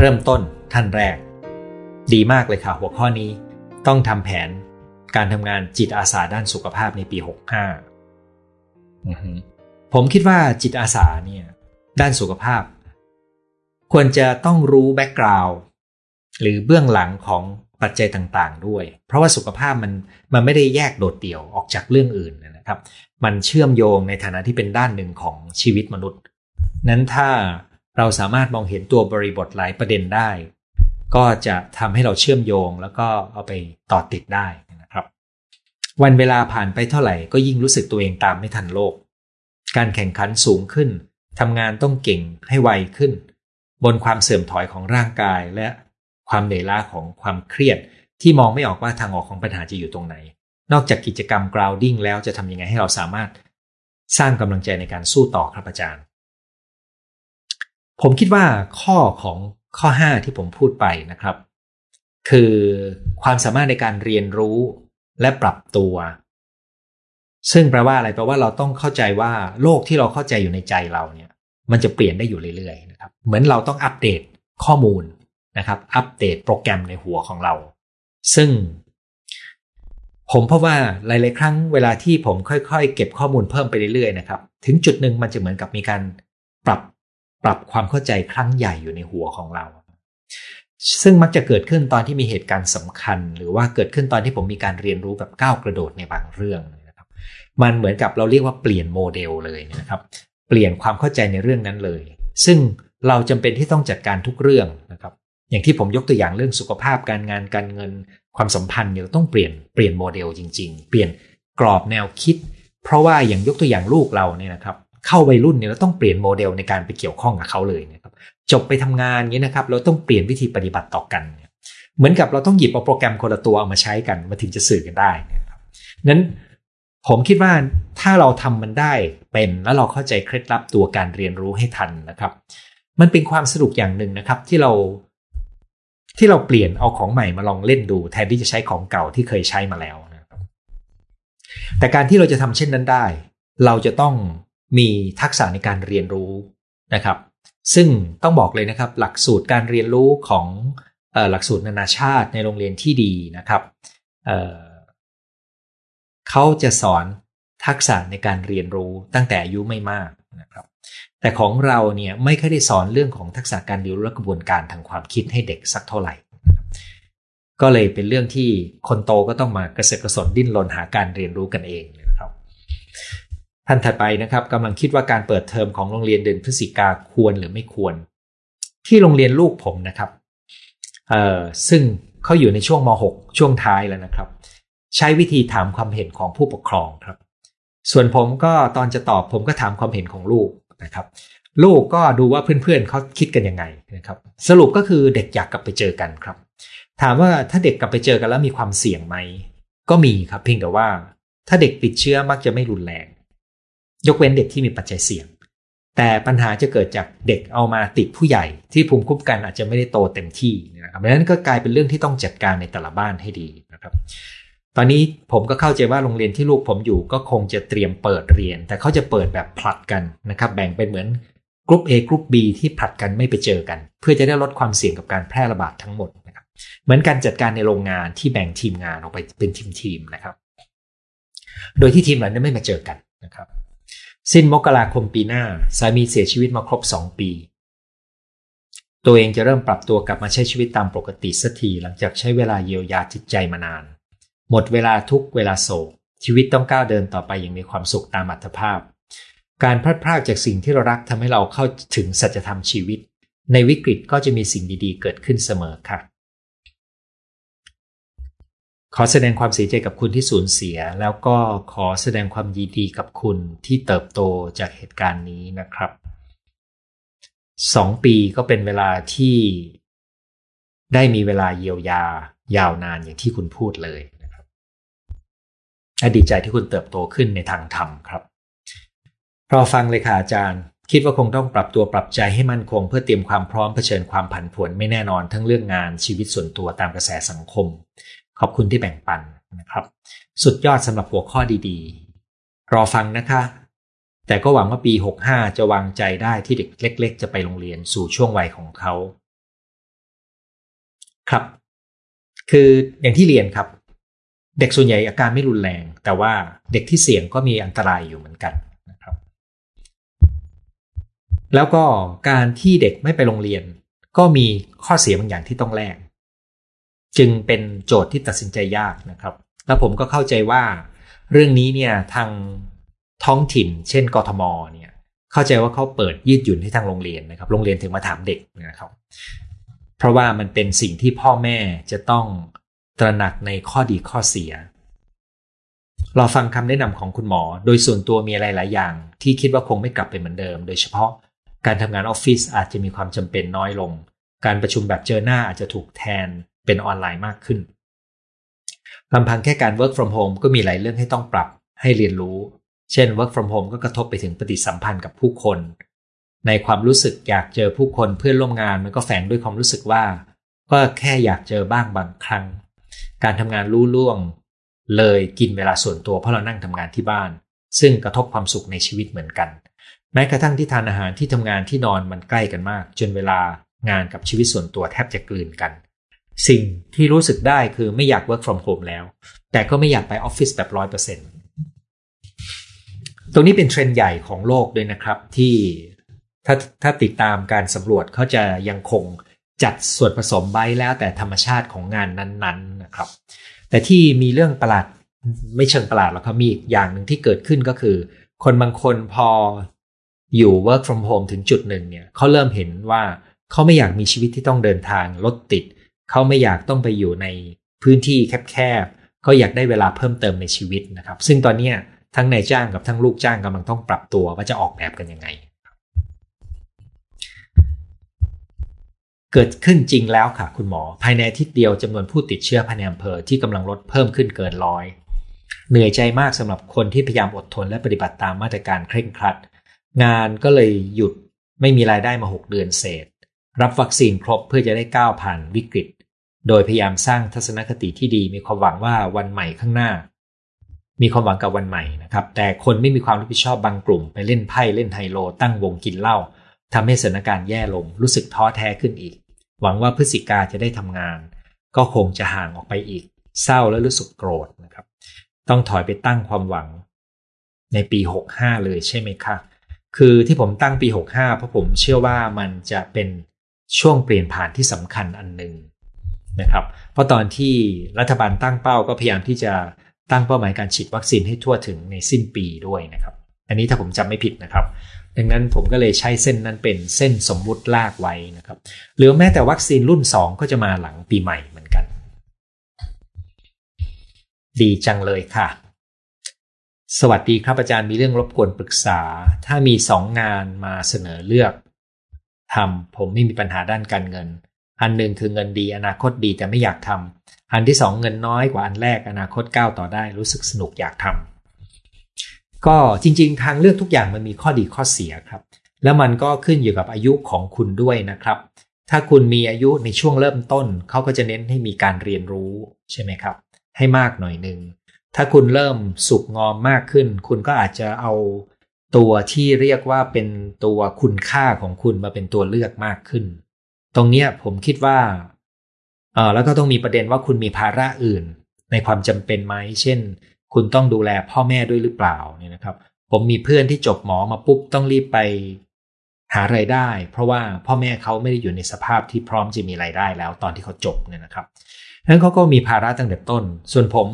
เริ่มต้นท่านแรก ดีมากเลยค่ะ หัวข้อนี้ต้องทำแผนการทำงานจิตอาสาด้านสุขภาพในปี 65 ผมคิดว่าจิตอาสาเนี่ยด้านสุขภาพ ควรจะต้องรู้ background หรือเบื้องหลังของปัจจัยต่างๆด้วย เพราะว่าสุขภาพมันมันไม่ได้แยกโดดเดี่ยวออกจากเรื่องอื่นนะครับ มันเชื่อมโยงในฐานะที่เป็นด้านหนึ่งของชีวิตมนุษย์ นั้นถ้า เราสามารถมองเห็นตัวบริบทหลายประเด็นได้ ก็จะทำให้เราเชื่อมโยงแล้วก็เอาไปต่อติดได้นะครับ วันเวลาผ่านไปเท่าไหร่ก็ยิ่งรู้สึกตัวเองตามไม่ทันโลก การแข่งขันสูงขึ้นทำงานต้องเก่งให้ไวขึ้น บนความเสื่อมถอยของร่างกายและความเหนื่อยล้าของความเครียดที่มองไม่ออกว่าทางออกของปัญหาจะอยู่ตรงไหน นอกจากกิจกรรม grounding แล้วจะทำยังไงให้เราสามารถสร้างกำลังใจในการสู้ต่อครับอาจารย์ ผมคิดว่าข้อของข้อ 5 ที่ผมพูดไปนะครับ คือความสามารถในการเรียนรู้และปรับตัว ซึ่งแปลว่าอะไรแปลว่าเราต้องเข้าใจว่าโลกที่เราเข้าใจอยู่ในใจเราเนี่ย มันจะเปลี่ยนได้อยู่เรื่อยๆนะครับ เหมือนเราต้องอัปเดตข้อมูลนะครับ อัปเดตโปรแกรมในหัวของเรา ซึ่ง ผมเพราะว่าหลายๆครั้งเวลาที่ผมค่อยๆ เก็บข้อมูลเพิ่มไปเรื่อยๆนะครับ ถึงจุดหนึ่งมันจะเหมือนกับมีการปรับ ปรับความเข้าใจครั้งใหญ่อยู่ในหัวของเรา ซึ่งมักจะเกิดขึ้นตอนที่มีเหตุการณ์สำคัญ หรือว่าเกิดขึ้นตอนที่ผมมีการเรียนรู้แบบก้าวกระโดดในบางเรื่องนะครับ มันเหมือนกับเราเรียกว่าเปลี่ยนโมเดลเลยนะครับ เปลี่ยนความเข้าใจในเรื่องนั้นเลย ซึ่งเราจำเป็นที่ต้องจัดการทุกเรื่องนะครับ อย่างที่ผมยกตัวอย่างเรื่องสุขภาพการงานการเงินความสัมพันธ์เนี่ยต้องเปลี่ยนเปลี่ยนโมเดลจริง ๆ เปลี่ยนกรอบแนวคิด เพราะว่าอย่างยกตัวอย่างลูกเราเนี่ยนะครับ เข้าวัยรุ่นเนี่ยเราต้องเปลี่ยนโมเดลในการไปเกี่ยวข้องกับเขาเลยนะครับจบไปทำงานเงี้ยนะครับ เราต้องเปลี่ยนวิธีปฏิบัติต่อกัน เหมือนกับเราต้องหยิบเอาโปรแกรมคนละตัวเอามาใช้กันมาถึงจะสื่อกันได้นะครับนั้นผมคิดว่าถ้าเราทำมันได้เป็นแล้วเราเข้าใจเคล็ดลับตัวการเรียนรู้ให้ทันนะครับ มันเป็นความสนุกอย่างหนึ่งนะครับ ที่เราที่เราเปลี่ยนเอาของใหม่มาลองเล่นดู แทนที่จะใช้ของเก่าที่เคยใช้มาแล้วนะครับแต่การที่เราจะทำเช่นนั้นได้ เราจะต้อง มีทักษะในการเรียนรู้นะครับ ซึ่งต้องบอกเลยนะครับ หลักสูตรการเรียนรู้ของหลักสูตรนานาชาติในโรงเรียนที่ดีนะครับเเขาจะสอนทักษะในการเรียนรู้ตั้งแต่อายุไม่มากนะครับ แต่ของเราเนี่ยไม่เคยได้สอนเรื่องของทักษะการเรียนรู้และกระบวนการทางความคิดให้เด็กสักเท่าไหร่ ก็เลยเป็นเรื่องที่คนโตก็ต้องมากระเสกกระสนดิ้นรนหาการเรียนรู้กันเองนะ ท่านถัดไปนะครับกำลังคิดว่าการเปิดเทอมของโรงเรียนเดือนพฤศจิกาควรหรือไม่ควร ที่โรงเรียนลูกผมนะครับเอ่อซึ่งเขาอยู่ในช่วงม .6 ช่วงท้ายแล้วนะครับ ใช้วิธีถามความเห็นของผู้ปกครองครับ ส่วนผมก็ตอนจะตอบผมก็ถามความเห็นของลูกนะครับ ลูกก็ดูว่าเพื่อนๆเขาคิดกันยังไงนะครับ สรุปก็คือเด็กอยากกลับไปเจอกันครับ ถามว่าถ้าเด็กกลับไปเจอกันแล้วมีความเสี่ยงไหมก็มีครับเพียงแต่ว่า ถ้าเด็กติดเชื้อมักจะไม่รุนแรง ยกเว้นเด็กที่มีปัจจัยเสี่ยง แต่ปัญหาจะเกิดจากเด็กเอามาติดผู้ใหญ่ ที่ภูมิคุ้มกันอาจจะไม่ได้โตเต็มที่นะครับดังนั้นก็กลายเป็นเรื่องที่ต้องจัดการในแต่ละบ้านให้ดีนะครับ ตอนนี้ผมก็เข้าใจว่าโรงเรียนที่ลูกผมอยู่ก็คงจะเตรียมเปิดเรียน แต่เขาจะเปิดแบบผลัดกันนะครับ แบ่งเป็นเหมือนกลุ่ม A กลุ่ม B ที่ผลัดกันไม่ไปเจอกัน เพื่อจะได้ลดความเสี่ยงกับการแพร่ระบาดทั้งหมดนะครับ เหมือนการจัดการในโรงงานที่แบ่งทีมงานออกไปเป็นทีมๆนะครับ โดยที่ทีมเหล่านั้นไม่มาเจอกันนะครับ สิ้นมกราคมปีหน้าสามีเสียชีวิตมาครบ2ปี ตัวเองจะเริ่มปรับตัวกลับมาใช้ชีวิตตามปกติสักทีหลังจากใช้เวลาเยียวยาจิตใจมานาน หมดเวลาทุกเวลาโศก ชีวิตต้องก้าวเดินต่อไปอย่างมีความสุขตามอัตภาพ การพลาดพลาดจากสิ่งที่เรารักทำให้เราเข้าถึงสัจธรรมชีวิต ในวิกฤตก็จะมีสิ่งดีๆ เกิดขึ้นเสมอค่ะ ขอแสดงความเสียใจกับคุณที่สูญเสีย แล้วก็ขอแสดงความยินดีกับคุณที่เติบโตจากเหตุการณ์นี้นะครับสองปีก็เป็นเวลาที่ได้มีเวลาเยียวยา ยาวนานอย่างที่คุณพูดเลยอดีใจที่คุณเติบโตขึ้นในทางธรรมครับรอฟังเลยค่ะอาจารย์ คิดว่าคงต้องปรับตัวปรับใจให้มั่นคง เพื่อเตรียมความพร้อมเผชิญความผันผวนไม่แน่นอนทั้งเรื่องงานชีวิตส่วนตัวตามกระแสสังคม ขอบคุณที่แบ่งปันนะครับ สุดยอดสำหรับหัวข้อดีๆ รอฟังนะคะ แต่ก็หวังว่าปี 65 จะวางใจได้ที่เด็กเล็ก ๆ จะไปโรงเรียนสู่ช่วงวัยของเขา ครับ คืออย่างที่เรียนครับ เด็กส่วนใหญ่อาการไม่รุนแรง แต่ว่าเด็กที่เสี่ยงก็มีอันตรายอยู่เหมือนกันนะครับ แล้วก็การที่เด็กไม่ไปโรงเรียน ก็มีข้อเสียบางอย่างที่ต้องแลก จึงเป็นโจทย์ที่ตัดสินใจยากนะครับ แล้วผมก็เข้าใจว่าเรื่องนี้เนี่ยทางท้องถิ่น เช่นกทมเนี่ยเข้าใจว่าเขาเปิดยืดหยุ่นให้ทางโรงเรียนนะครับ โรงเรียนถึงมาถามเด็กนะครับ เพราะว่ามันเป็นสิ่งที่พ่อแม่จะต้องตระหนักในข้อดีข้อเสียเราฟังคำแนะนำของคุณหมอ โดยส่วนตัวมีอะไรหลายอย่าง ที่คิดว่าคงไม่กลับไปเหมือนเดิม โดยเฉพาะการทำงานออฟฟิศอาจจะมีความจำเป็นน้อยลง การประชุมแบบเจอหน้าอาจจะถูกแทน เป็นออนไลน์มากขึ้นลำพังแค่การ work from home ก็มีหลายเรื่องให้ต้องปรับให้เรียนรู้ เช่น work from home ก็กระทบไปถึงปฏิสัมพันธ์กับผู้คน ในความรู้สึกอยากเจอผู้คนเพื่อนร่วมงานมันก็แฝงด้วยความรู้สึกว่า ก็แค่อยากเจอบ้างบางครั้ง การทำงานรู้ล่วง เลยกินเวลาส่วนตัวเพราะเรานั่งทำงานที่บ้าน ซึ่งกระทบความสุขในชีวิตเหมือนกัน แม้กระทั่งที่ทานอาหารที่ทำงานที่นอนมันใกล้กันมาก จนเวลางานกับชีวิตส่วนตัวแทบจะกลืนกัน สิ่งที่รู้สึกได้คือไม่อยาก work from home แล้ว แต่ก็ไม่อยากไปออฟฟิศแบบร้อยเปอร์เซ็นต์ตรงนี้เป็นเทรนด์ใหญ่ของโลกด้วยนะครับที่ถ้าถ้าติดตามการสำรวจเขาจะยังคงจัดส่วนผสมไว้แล้วแต่ธรรมชาติของงานนั้นๆนะครับ แต่ที่มีเรื่องประหลาดไม่เชิงประหลาดหรอกครับมีอีกอย่างหนึ่งที่เกิดขึ้นก็คือ คนบางคนพออยู่ work from home ถึงจุดหนึ่งเนี่ยเขาเริ่มเห็นว่าเขาไม่อยากมีชีวิตที่ต้องเดินทางรถติด เขาไม่อยากต้องไปอยู่ในพื้นที่แคบๆเขาอยากได้เวลาเพิ่มเติมในชีวิตนะครับ ซึ่งตอนนี้ทั้งนายจ้างกับทั้งลูกจ้างกำลังต้องปรับตัวว่าจะออกแบบกันยังไง เกิดขึ้นจริงแล้วค่ะคุณหมอ ภายในอาทิตย์เดียวจำนวนผู้ติดเชื้อภายในอำเภอที่กำลังลดเพิ่มขึ้นเกินร้อยเหนื่อยใจมากสำหรับคนที่พยายามอดทนและปฏิบัติตามมาตรการเคร่งครัด งานก็เลยหยุดไม่มีรายได้มา 6 เดือนเศษ รับวัคซีนครบเพื่อจะได้ก้าวผ่านวิกฤต โดยพยายามสร้างทัศนคติที่ดี มีความหวังว่าวันใหม่ข้างหน้า มีความหวังกับวันใหม่นะครับ แต่คนไม่มีความรับผิดชอบบางกลุ่ม ไปเล่นไพ่เล่นไฮโล ตั้งวงกินเหล้าทำให้สถานการณ์แย่ลง รู้สึกท้อแท้ขึ้นอีก หวังว่าพฤศจิกาจะได้ทำงาน ก็คงจะห่างออกไปอีก เศร้าและรู้สึกโกรธนะครับ ต้องถอยไปตั้งความหวัง ในปี 65 เลยใช่ไหมคะคือที่ผมตั้งปี 65 เพราะผมเชื่อว่ามันจะเป็นช่วงเปลี่ยนผ่านที่สำคัญอันหนึ่ง นะครับ เพราะตอนที่รัฐบาลตั้งเป้าก็พยายามที่จะตั้งเป้าหมายการฉีดวัคซีนให้ทั่วถึงในสิ้นปีด้วยนะครับ อันนี้ถ้าผมจำไม่ผิดนะครับ ดังนั้นผมก็เลยใช้เส้นนั้นเป็นเส้นสมมุติลากไว้นะครับหรือแม้แต่วัคซีนรุ่น 2 ก็จะมาหลังปีใหม่เหมือนกัน ดีจังเลยค่ะ สวัสดีครับอาจารย์มีเรื่องรบกวนปรึกษา ถ้ามีสองงานมาเสนอเลือกทำผมไม่มีปัญหาด้านการเงิน อันหนึ่งคือเงินดีอนาคตดีแต่ไม่อยากทำอันที่สองเงินน้อยกว่าอันแรกอนาคตก้าวต่อได้รู้สึกสนุกอยากทำก็จริงๆ ทางเลือกทุกอย่างมันมีข้อดีข้อเสียครับ แล้วมันก็ขึ้นอยู่กับอายุของคุณด้วยนะครับ ถ้าคุณมีอายุในช่วงเริ่มต้นเขาก็จะเน้นให้มีการเรียนรู้ใช่ไหมครับ ให้มากหน่อยหนึ่งถ้าคุณเริ่มสุกงอมมากขึ้น คุณก็อาจจะเอาตัวที่เรียกว่าเป็นตัวคุณค่าของคุณมาเป็นตัวเลือกมากขึ้น ตรงนี้ผมคิดว่าเออแล้วก็ต้องมีประเด็นว่าคุณมีภาระอื่น ในความจำเป็นไหมเช่น คุณต้องดูแลพ่อแม่ด้วยหรือเปล่าเนี่ยนะครับ ผมมีเพื่อนที่จบหมอมาปุ๊บต้องรีบไปหาไรายได้ เพราะว่าพ่อแม่เขาไม่ได้อยู่ในสภาพที่พร้อมจะมีไรายได้แล้วตอนที่เขาจบเนี่ยนะครับดังนั้นเขาก็มีภาระตั้งแต่ต้น ส่วนผม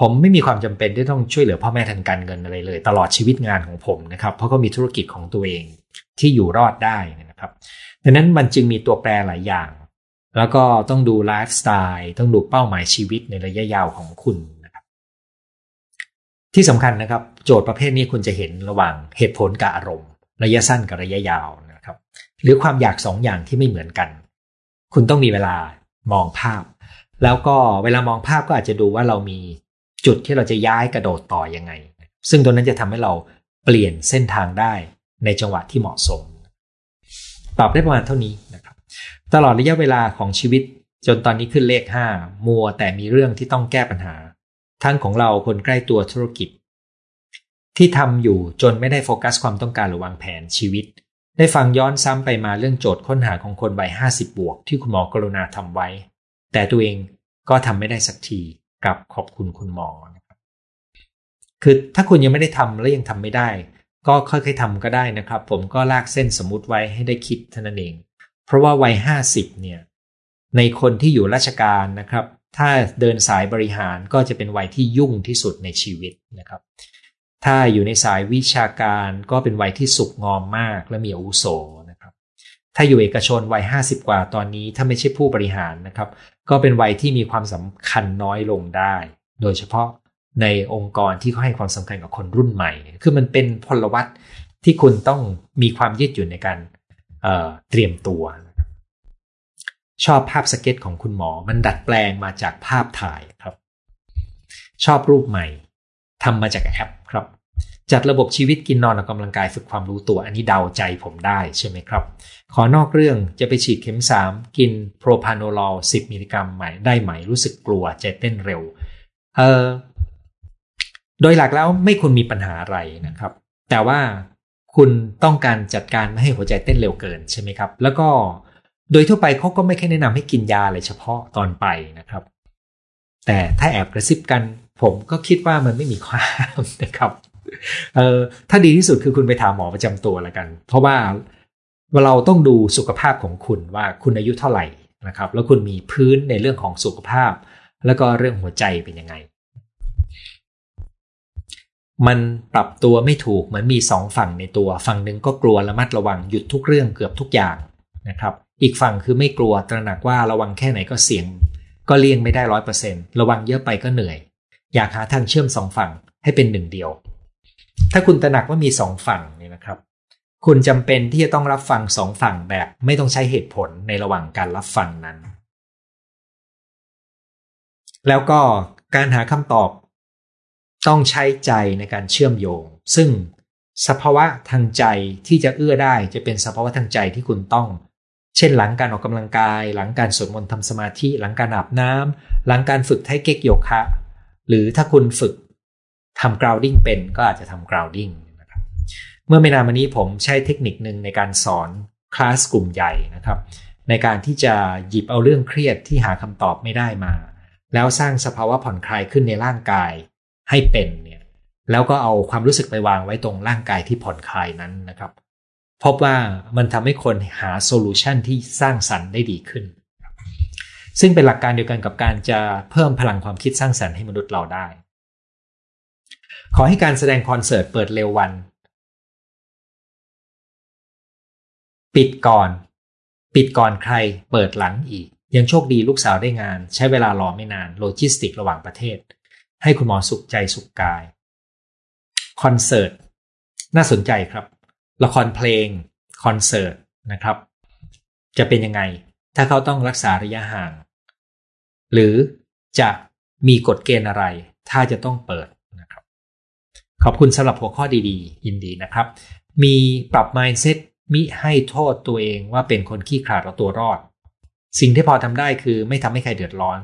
ผมไม่มีความจำเป็นที่ต้องช่วยเหลือพ่อแม่ทางการเงินอะไรเลย ตลอดชีวิตงานของผมนะครับ เพราะเขามีธุรกิจของตัวเองที่อยู่รอดได้นะครับ ดังนั้นมันจึงมีตัวแปรหลายอย่าง แล้วก็ต้องดูไลฟ์สไตล์ต้องดูเป้าหมายชีวิตในระยะยาวของคุณนะครับ ที่สำคัญนะครับ โจทย์ประเภทนี้คุณจะเห็นระหว่างเหตุผลกับอารมณ์ ระยะสั้นกับระยะยาวนะครับ หรือความอยากสองอย่างที่ไม่เหมือนกัน คุณต้องมีเวลามองภาพ แล้วก็เวลามองภาพก็อาจจะดูว่าเรามีจุดที่เราจะย้ายกระโดดต่อยังไง ซึ่งตัวนั้นจะทำให้เราเปลี่ยนเส้นทางได้ในจังหวะที่เหมาะสม ตอบได้ประมาณเท่านี้นะครับตลอดระยะเวลาของชีวิตจนตอนนี้ขึ้นเลข 5 มัวแต่มีเรื่องที่ต้องแก้ปัญหา ทั้งของเราคนใกล้ตัวธุรกิจ ที่ทำอยู่จนไม่ได้โฟกัสความต้องการหรือวางแผนชีวิต ได้ฟังย้อนซ้ำไปมาเรื่องโจทย์ค้นหาของคนวัย50 บวก ที่คุณหมอกรุณาทำไว้ แต่ตัวเองก็ทำไม่ได้สักทีกับขอบคุณคุณหมอนะครับคือถ้าคุณยังไม่ได้ทำแล้วยังทำไม่ได้ ก็ค่อยๆทำก็ได้นะครับ ผมก็ลากเส้นสมมติไว้ให้ได้คิดเท่านั้นเอง เพราะว่าวัยห้าสิบเนี่ยในคนที่อยู่ราชการนะครับ ถ้าเดินสายบริหารก็จะเป็นวัยที่ยุ่งที่สุดในชีวิตนะครับ ถ้าอยู่ในสายวิชาการก็เป็นวัยที่สุกงอมมากและมีอาวุโสนะครับ ถ้าอยู่เอกชนวัย50กว่าตอนนี้ถ้าไม่ใช่ผู้บริหารนะครับ ก็เป็นวัยที่มีความสำคัญน้อยลงได้ โดยเฉพาะ ในองค์กรที่เขาให้ความสำคัญกับคนรุ่นใหม่ คือมันเป็นพลวัตที่คุณต้องมีความยืดหยุ่นในการเเตรียมตัว ชอบภาพสเก็ตของคุณหมอ มันดัดแปลงมาจากภาพถ่ายครับ ชอบรูปใหม่ทำมาจากแอปครับ จัดระบบชีวิตกินนอนออกกำลังกายฝึกความรู้ตัว อันนี้เดาใจผมได้ใช่ไหมครับ ขอนอกเรื่องจะไปฉีดเข็ม 3 กินโปรพาโนลอล10 มิลลิกรัมใหม่ได้ไหมรู้สึกกลัวใจเต้นเร็ว เออ โดยหลักแล้วไม่ควรมีปัญหาอะไรนะครับ แต่ว่าคุณต้องการจัดการไม่ให้หัวใจเต้นเร็วเกินใช่ไหมครับ แล้วก็โดยทั่วไปเขาก็ไม่ค่อยแนะนำให้กินยาอะไรเฉพาะตอนไปนะครับ แต่ถ้าแอบกระซิบกัน ผมก็คิดว่ามันไม่มีความนะครับเออถ้าดีที่สุดคือคุณไปถามหมอประจำตัวล้วกัน เพราะว่าเราต้องดูสุขภาพของคุณว่าคุณอายุเท่าไหร่นะครับ แล้วคุณมีพื้นในเรื่องของสุขภาพ แล้วก็เรื่องหัวใจเป็นยังไง มันปรับตัวไม่ถูกเหมือนมีสองฝั่งในตัว ฝั่งหนึ่งก็กลัวระมัดระวังหยุดทุกเรื่องเกือบทุกอย่างนะครับอีกฝั่งคือไม่กลัวตระหนักว่าระวังแค่ไหนก็เสี่ยง ก็เลี่ยงไม่ได้ร้อยเปอร์เซ็นต์ระวังเยอะไปก็เหนื่อย อยากหาทางเชื่อมสองฝั่งให้เป็นหนึ่งเดียว ถ้าคุณตระหนักว่ามีสองฝั่งนี่นะครับ คุณจำเป็นที่จะต้องรับฟังสองฝั่งแบบไม่ต้องใช้เหตุผลในระหว่างการรับฟังนั้น แล้วก็การหาคำตอบ ต้องใช้ใจในการเชื่อมโยง ซึ่งสภาวะทางใจที่จะเอื้อได้จะเป็นสภาวะทางใจที่คุณต้อง เช่นหลังการออกกำลังกาย หลังการสวดมนต์ทำสมาธิ หลังการอาบน้ำหลังการฝึกไทเก๊กโยคะ หรือถ้าคุณฝึกทำ grounding เป็นก็อาจจะทำ grounding นะครับเมื่อไม่นานมานี้ผมใช้เทคนิคหนึ่งในการสอนคลาสกลุ่มใหญ่นะครับ ในการที่จะหยิบเอาเรื่องเครียดที่หาคำตอบไม่ได้มา แล้วสร้างสภาวะผ่อนคลายขึ้นในร่างกาย ให้เป็นเนี่ยแล้วก็เอาความรู้สึกไปวางไว้ตรงร่างกายที่ผ่อนคลายนั้นนะครับ พบว่ามันทำให้คนหา solution ที่สร้างสรรค์ได้ดีขึ้น ซึ่งเป็นหลักการเดียวกันกับการจะเพิ่มพลังความคิดสร้างสรรค์ให้มนุษย์เราได้ ขอให้การแสดงคอนเสิร์ตเปิดเร็ววัน ปิดก่อน ปิดก่อนใคร เปิดหลังอีก ยังโชคดีลูกสาวได้งาน ใช้เวลารอไม่นานโลจิสติกระหว่างประเทศ ให้คุณหมอสุขใจสุขกาย คอนเสิร์ตน่าสนใจครับ ละครเพลงคอนเสิร์ตนะครับ จะเป็นยังไง ถ้าเขาต้องรักษาระยะห่าง หรือจะมีกฎเกณฑ์อะไร ถ้าจะต้องเปิดนะครับ ขอบคุณสำหรับหัวข้อดีๆ ยินดีนะครับ มีปรับ mindset มิให้โทษตัวเองว่าเป็นคนขี้ขลาดเอาตัวรอด สิ่งที่พอทำได้คือไม่ทำให้ใครเดือดร้อน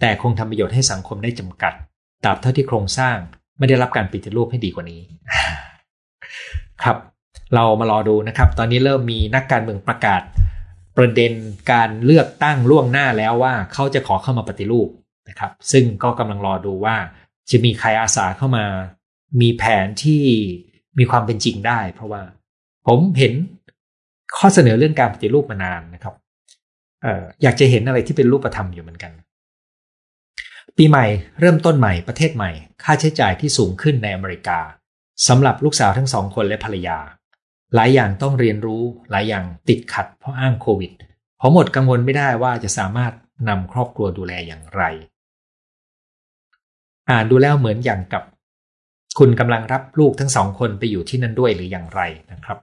แต่คงทำประโยชน์ให้สังคมได้จำกัด ตราบเท่าที่โครงสร้างไม่ได้รับการปิดรูปให้ดีกว่านี้ ครับ เรามารอดูนะครับ ตอนนี้เริ่มมีนักการเมืองประกาศ ประเด็นการเลือกตั้งล่วงหน้าแล้วว่าเขาจะขอเข้ามาปฏิรูปนะครับ ซึ่งก็กำลังรอดูว่าจะมีใครอาสาเข้ามา มีแผนที่มีความเป็นจริงได้ เพราะว่า ผมเห็นข้อเสนอเรื่องการปฏิรูปมานานนะครับอออยากจะเห็นอะไรที่เป็นรูปธรรมอยู่เหมือนกัน ปีใหม่เริ่มต้นใหม่ประเทศใหม่ ค่าใช้จ่ายที่สูงขึ้นในอเมริกาสำหรับลูกสาวทั้งสองคนและภรรยา หลายอย่างต้องเรียนรู้หลายอย่างติดขัดเพราะอ้างโควิดผมหมดกังวลไม่ได้ว่าจะสามารถนำครอบครัวดูแลอย่างไร อ่านดูแล้วเหมือนอย่างกับ คุณกำลังรับลูกทั้งสองคนไปอยู่ที่นั่นด้วยหรืออย่างไรนะครับ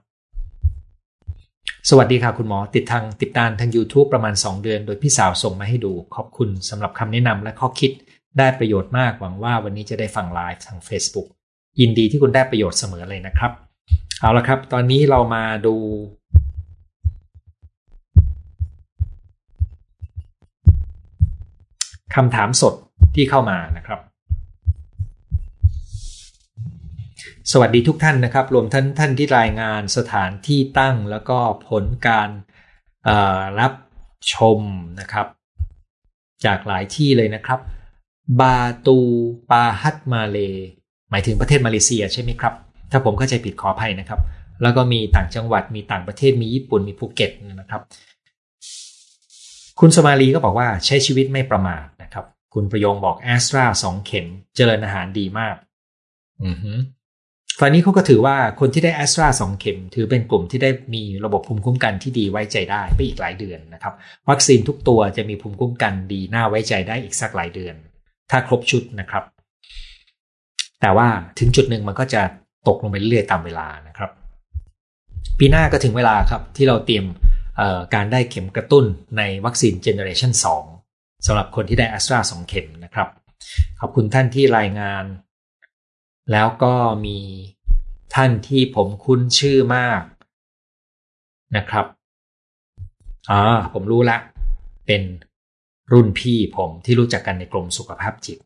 สวัสดีค่ะคุณหมอติดทางติดตามทาง YouTube ประมาณ 2 เดือน โดยพี่สาวส่งมาให้ดูขอบคุณสำหรับคำแนะนำและข้อคิดได้ประโยชน์มากหวังว่าวันนี้จะได้ฟังไลฟ์ทาง Facebook ยินดีที่คุณได้ประโยชน์เสมอเลยนะครับ เอาละครับ ตอนนี้เรามาดู คำถามสดที่เข้ามานะครับ สวัสดีทุกท่านนะครับ รวมท่านท่านที่รายงานสถานที่ตั้งแล้วก็ผลการรับชมนะครับ จากหลายที่เลยนะครับ บาตูปาฮัตมาเล หมายถึงประเทศมาเลเซียใช่ไหมครับ ถ้าผมเข้าใจผิดขออภัยนะครับ แล้วก็มีต่างจังหวัดมีต่างประเทศมีญี่ปุ่นมีภูเก็ตนะครับ คุณสุมาลีก็บอกว่าใช้ชีวิตไม่ประมาทนะครับ คุณประยงบอกแอสตราสองเข็มเจริญอาหารดีมาก อือ ฮึฝ่ายนี้เขาก็ถือว่าคนที่ได้แอสตราสองเข็ม ถือเป็นกลุ่มที่ได้มีระบบภูมิคุ้มกันที่ดีไว้ใจได้ไปอีกหลายเดือนนะครับ วัคซีนทุกตัวจะมีภูมิคุ้มกันดีน่าไว้ใจได้อีกสักหลายเดือน ถ้าครบชุดนะครับ แต่ว่าถึงจุดหนึ่งมันก็จะตกลงไปเรื่อยตามเวลานะครับ ปีหน้าก็ถึงเวลาครับที่เราเตรียมการได้เข็มกระตุ้นในวัคซีนเจเนอเรชัน2สำหรับคนที่ได้แอสตราสองเข็มนะครับ ขอบคุณท่านที่รายงาน แล้วก็มีท่านที่ผมคุ้นชื่อมากนะครับอ่าผมรู้ละ เป็นรุ่นพี่ผมที่รู้จักกันในกรมสุขภาพจิต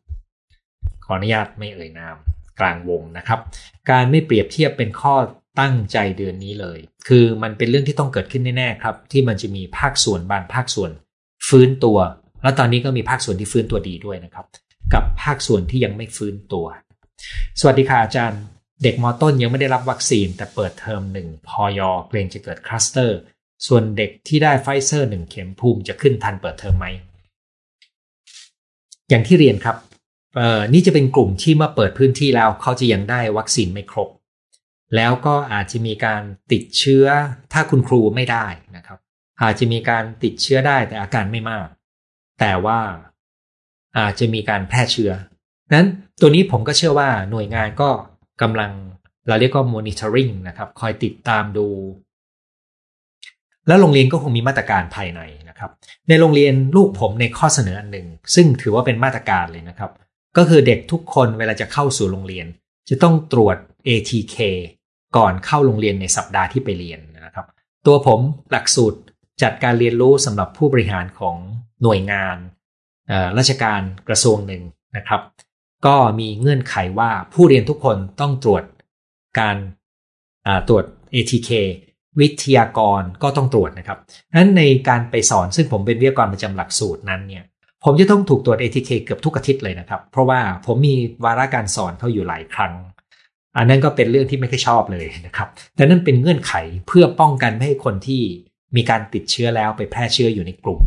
ขออนุญาตไม่เอ่ยนามกลางวงนะครับ การไม่เปรียบเทียบเป็นข้อตั้งใจเดือนนี้เลย คือมันเป็นเรื่องที่ต้องเกิดขึ้นแน่ๆครับ ที่มันจะมีภาคส่วนบางภาคส่วน ฟื้นตัว แล้วตอนนี้ก็มีภาคส่วนที่ฟื้นตัวดีด้วยนะครับ กับภาคส่วนที่ยังไม่ฟื้นตัว สวัสดีค่ะอาจารย์ เด็กมอต้นยังไม่ได้รับวัคซีน แต่เปิดเทอมหนึ่งพอยอเกรงจะเกิดคลัสเตอร์ ส่วนเด็กที่ได้ไฟเซอร์หนึ่งเข็มภูมิจะขึ้นทันเปิดเทอมไหม อย่างที่เรียนครับนี่จะเป็นกลุ่มที่เมื่อเปิดพื้นที่แล้วเขาจะยังได้วัคซีนไม่ครบ แล้วก็อาจจะมีการติดเชื้อถ้าคุณครูไม่ได้นะครับ อาจจะมีการติดเชื้อได้แต่อาการไม่มาก แต่ว่าอาจจะมีการแพร่เชื้อ นั้นตัวนี้ผมก็เชื่อว่าหน่วยงานก็กำลังเราเรียกว่า monitoring นะครับ คอยติดตามดู แล้วโรงเรียนก็คงมีมาตรการภายในนะครับ ในโรงเรียนลูกผมในข้อเสนออันหนึ่ง ซึ่งถือว่าเป็นมาตรการเลยนะครับ ก็คือเด็กทุกคนเวลาจะเข้าสู่โรงเรียน จะต้องตรวจ ATK ก่อนเข้าโรงเรียนในสัปดาห์ที่ไปเรียนนะครับ ตัวผมหลักสูตรจัดการเรียนรู้สำหรับผู้บริหารของหน่วยงานราชการกระทรวงหนึ่งนะครับ ก็มีเงื่อนไขว่าผู้เรียนทุกคนต้องตรวจการตรวจ ATK วิทยากรก็ต้องตรวจนะครับนั้นในการไปสอนซึ่งผมเป็นวิทยากรประจำหลักสูตรนั้นเนี่ยผมจะต้องถูกตรวจ ATK เกือบทุกอาทิตย์เลยนะครับ เพราะว่าผมมีวาระการสอนเขาอยู่หลายครั้ง อันนั้นก็เป็นเรื่องที่ไม่ค่อยชอบเลยนะครับ แต่นั่นเป็นเงื่อนไขเพื่อป้องกันไม่ให้คนที่มีการติดเชื้อแล้วไปแพร่เชื้ออยู่ในกลุ่ม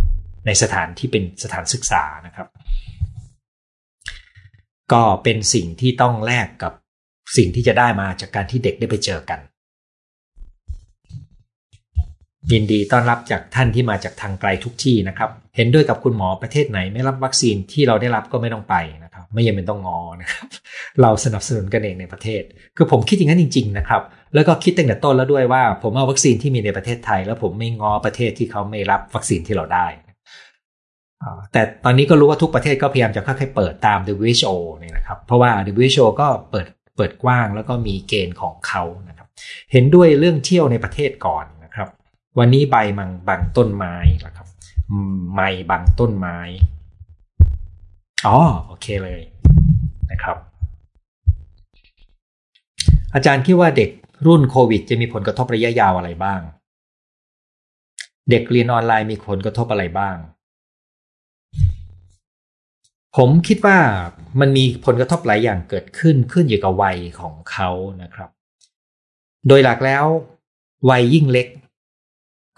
ในสถานที่เป็นสถานศึกษานะครับ ก็เป็นสิ่งที่ต้องแลกกับสิ่งที่จะได้มาจากการที่เด็กได้ไปเจอกัน ยินดีต้อนรับจากท่านที่มาจากทางไกลทุกที่นะครับ เห็นด้วยกับคุณหมอประเทศไหนไม่รับวัคซีนที่เราได้รับก็ไม่ต้องไปนะครับ ไม่ยังเป็นต้องงอนะครับ เราสนับสนุนกันเองในประเทศ คือผมคิดอย่างนั้นจริง ๆ นะครับ แล้วก็คิดตั้งแต่ต้นแล้วด้วยว่า ผมเอาวัคซีนที่มีในประเทศไทย แล้วผมไม่งอประเทศที่เขาไม่รับวัคซีนที่เราได้ แต่ตอนนี้ก็รู้ว่าทุกประเทศก็พยายามจะค่อยๆเปิดตาม WHO เนี่ยนะครับ เพราะว่า WHO ก็เปิดเปิดกว้างแล้วก็มีเกณฑ์ของเขานะครับ เห็นด้วยเรื่องเที่ยวในประเทศก่อนนะครับ วันนี้ใบมังบางต้นไม้นะครับไม้บางต้นไม้อ๋อโอเคเลยนะครับ อาจารย์คิดว่าเด็กรุ่นโควิด จะมีผลกระทบระยะยาวอะไรบ้าง เด็กเรียนออนไลน์มีผลกระทบอะไรบ้าง ผมคิดว่ามันมีผลกระทบหลายอย่างเกิดขึ้นขึ้นอยู่กับวัยของเขานะครับ โดยหลักแล้ว วัยยิ่งเล็ก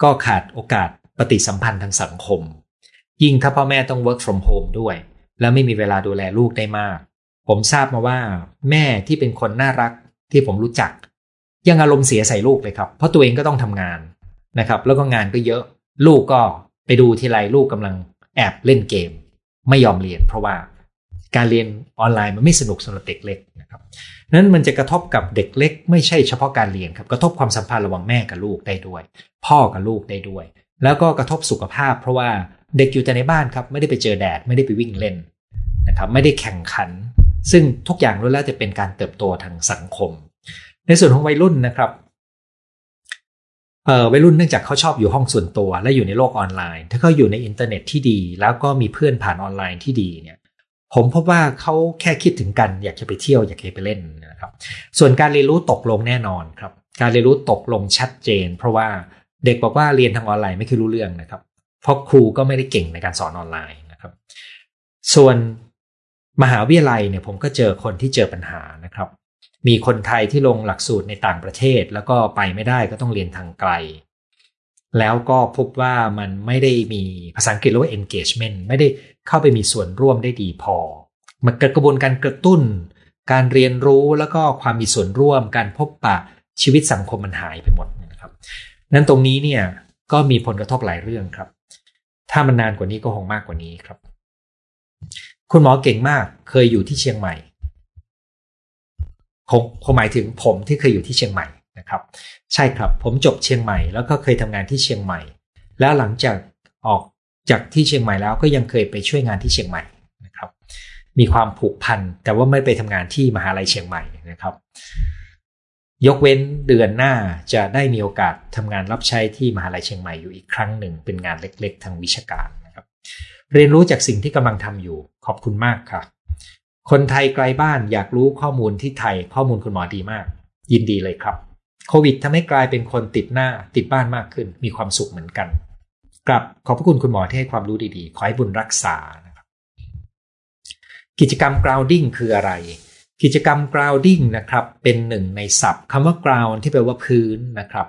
ก็ขาดโอกาสปฏิสัมพันธ์ทางสังคม ยิ่งถ้าพ่อแม่ต้อง work from home ด้วย แล้วไม่มีเวลาดูแลลูกได้มาก ผมทราบมาว่า แม่ที่เป็นคนน่ารักที่ผมรู้จัก ยังอารมณ์เสียใส่ลูกเลยครับ เพราะตัวเองก็ต้องทำงานนะครับ แล้วก็งานก็เยอะ ลูกก็ไปดูทีไรลูกกำลังแอบเล่นเกม ไม่ยอมเรียน เพราะว่าการเรียนออนไลน์มันไม่สนุกสำหรับเด็กเล็กนะครับนั้นมันจะกระทบกับเด็กเล็ก ไม่ใช่เฉพาะการเรียนครับกระทบความสัมพันธ์ระหว่างแม่กับลูกได้ด้วย พ่อกับลูกได้ด้วย แล้วก็กระทบสุขภาพ เพราะว่าเด็กอยู่แต่ในบ้านครับไม่ได้ไปเจอแดดไม่ได้ไปวิ่งเล่นนะครับไม่ได้แข่งขัน ซึ่งทุกอย่างล้วนแล้วจะเป็นการเติบโตทางสังคม ในส่วนของวัยรุ่นนะครับ เออวัยรุ่นเนื่องจากเขาชอบอยู่ห้องส่วนตัว และอยู่ในโลกออนไลน์ ถ้าเขาอยู่ในอินเทอร์เน็ตที่ดี แล้วก็มีเพื่อนผ่านออนไลน์ที่ดีเนี่ยผมพบว่าเขาแค่คิดถึงกันอยากจะไปเที่ยวอยากจะไปเล่นนะครับ ส่วนการเรียนรู้ตกลงแน่นอนครับ การเรียนรู้ตกลงชัดเจน เพราะว่าเด็กบอกว่าเรียนทางออนไลน์ไม่เคยรู้เรื่องนะครับ เพราะครูก็ไม่ได้เก่งในการสอนออนไลน์นะครับ ส่วนมหาวิทยาลัยเนี่ยผมก็เจอคนที่เจอปัญหานะครับ มีคนไทยที่ลงหลักสูตรในต่างประเทศ แล้วก็ไปไม่ได้ก็ต้องเรียนทางไกล แล้วก็พบว่ามันไม่ได้มีภาษาอังกฤษเรียกว่า engagement ไม่ได้เข้าไปมีส่วนร่วมได้ดีพอ มันเกิดกระบวนการกระตุ้น การเรียนรู้แล้วก็ความมีส่วนร่วม การพบปะชีวิตสังคมมันหายไปหมดนะครับนั้นตรงนี้เนี่ยก็มีผลกระทบหลายเรื่องครับ ถ้ามันนานกว่านี้ก็คงมากกว่านี้ครับ คุณหมอเก่งมากเคยอยู่ที่เชียงใหม่ ผมผมหมายถึงผมที่เคยอยู่ที่เชียงใหม่นะครับ ใช่ครับผมจบเชียงใหม่แล้วก็เคยทำงานที่เชียงใหม่ แล้วหลังจากออกจากที่เชียงใหม่แล้วก็ยังเคยไปช่วยงานที่เชียงใหม่นะครับ มีความผูกพันแต่ว่าไม่ไปทำงานที่มหาลัยเชียงใหม่นะครับ ยกเว้นเดือนหน้าจะได้มีโอกาสทำงานรับใช้ที่มหาลัยเชียงใหม่อยู่อีกครั้งหนึ่งเป็นงานเล็ก ๆ ทางวิชาการนะครับ เรียนรู้จากสิ่งที่กำลังทำอยู่ขอบคุณมากค่ะ คนไทยไกลบ้านอยากรู้ข้อมูลที่ไทยข้อมูลคุณหมอดีมาก ยินดีเลยครับ โควิดทำให้กลายเป็นคนติดหน้าติดบ้านมากขึ้น มีความสุขเหมือนกันกลับขอบพระคุณคุณหมอที่ให้ความรู้ดีๆ ขอให้บุญรักษานะครับกิจกรรม grounding คืออะไร กิจกรรม grounding นะครับ เป็นหนึ่งในศัพท์คำว่า ground ที่แปลว่าพื้นนะครับ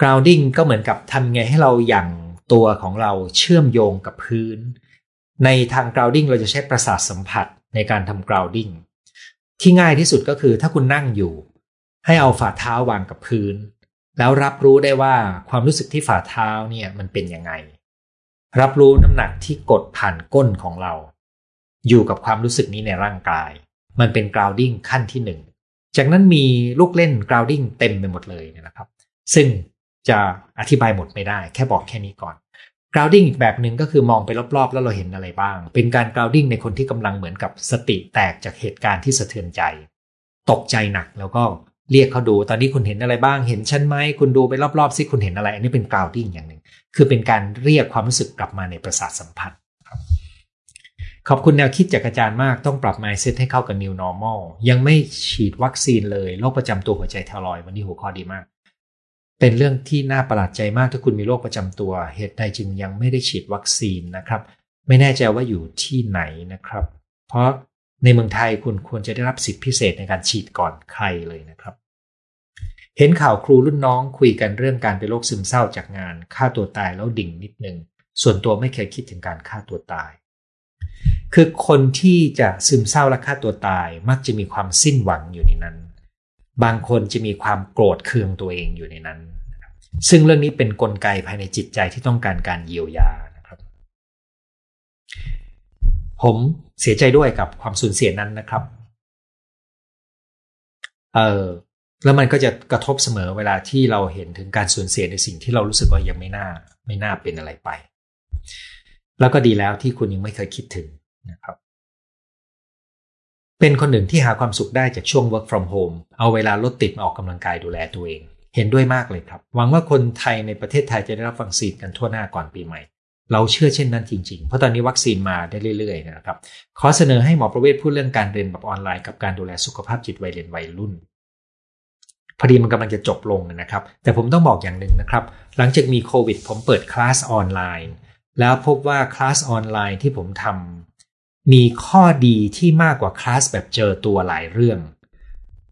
grounding ก็เหมือนกับทำไงให้เราอย่างตัวของเราเชื่อมโยงกับพื้น ในทาง grounding เราจะใช้ประสาทสัมผัส ในการทำ grounding ที่ง่ายที่สุดก็คือถ้าคุณนั่งอยู่ ให้เอาฝ่าเท้าวางกับพื้น แล้วรับรู้ได้ว่าความรู้สึกที่ฝ่าเท้าเนี่ยมันเป็นยังไง รับรู้น้ำหนักที่กดผ่านก้นของเรา อยู่กับความรู้สึกนี้ในร่างกาย มันเป็น grounding ขั้นที่หนึ่งจากนั้นมีลูกเล่น grounding เต็มไปหมดเลยนะครับ ซึ่งจะอธิบายหมดไม่ได้ แค่บอกแค่นี้ก่อน grounding อีกแบบหนึ่งก็คือมองไปรอบๆ แล้วเราเห็นอะไรบ้าง เป็นการ grounding ในคนที่กำลังเหมือนกับสติแตกจากเหตุการณ์ที่สะเทือนใจ ตกใจหนักแล้วก็เรียกเขาดู ตอนนี้คุณเห็นอะไรบ้าง เห็นฉันไหม คุณดูไปรอบๆซิคุณเห็นอะไร อันนี้เป็นกราวดิ้งอย่างหนึ่ง คือเป็นการเรียกความรู้สึกกลับมาในประสาทสัมผัสครับขอบคุณแนวคิดจากอาจารย์มากต้องปรับ mindset ให้เข้ากับ new normal ยังไม่ฉีดวัคซีนเลยโรคประจำตัวหัวใจแทรอยวันนี้หัวข้อดีมาก เป็นเรื่องที่น่าประหลาดใจมากถ้าคุณมีโรคประจำตัว เหตุใดจึงยังไม่ได้ฉีดวัคซีนนะครับ ไม่แน่ใจว่าอยู่ที่ไหนนะครับ เพราะในเมืองไทยคุณควรจะได้รับสิทธิพิเศษในการฉีดก่อนใครเลยนะครับ เห็นข่าวครูรุ่นน้องคุยกันเรื่องการเป็นโรคซึมเศร้าจากงานฆ่าตัวตายแล้วดิ่งนิดนึง ส่วนตัวไม่เคยคิดถึงการฆ่าตัวตาย คือคนที่จะซึมเศร้าและฆ่าตัวตายมักจะมีความสิ้นหวังอยู่ในนั้น บางคนจะมีความโกรธเคืองตัวเองอยู่ในนั้น ซึ่งเรื่องนี้เป็นนกลไกภายในจิตใจที่ต้องการการเยียวยานะครับ ผมเสียใจด้วยกับความสูญเสียนั้นนะครับ เออแล้วมันก็จะกระทบเสมอเวลาที่เราเห็นถึงการสูญเสียในสิ่งที่เรารู้สึกว่ายังไม่น่า ไม่น่าเป็นอะไรไป แล้วก็ดีแล้วที่คุณยังไม่เคยคิดถึงนะครับ เป็นคนหนึ่งที่หาความสุขได้จากช่วง work from home เอาเวลารถติดมาออกกำลังกายดูแลตัวเอง เห็นด้วยมากเลยครับ หวังว่าคนไทยในประเทศไทยจะได้รับวัคซีนกันทั่วหน้าก่อนปีใหม่ เราเชื่อเช่นนั้นจริงๆ เพราะตอนนี้วัคซีนมาได้เรื่อยๆนะครับ ขอเสนอให้หมอประเวศพูดเรื่องการเรียนแบบออนไลน์กับการดูแลสุขภาพจิตวัยเรียนวัยรุ่นพอดีมันกำลังจะจบลงนะครับ แต่ผมต้องบอกอย่างหนึ่งนะครับ หลังจากมีโควิด ผมเปิดคลาสออนไลน์ แล้วพบว่าคลาสออนไลน์ที่ผมทำ มีข้อดีที่มากกว่าคลาสแบบเจอตัวหลายเรื่อง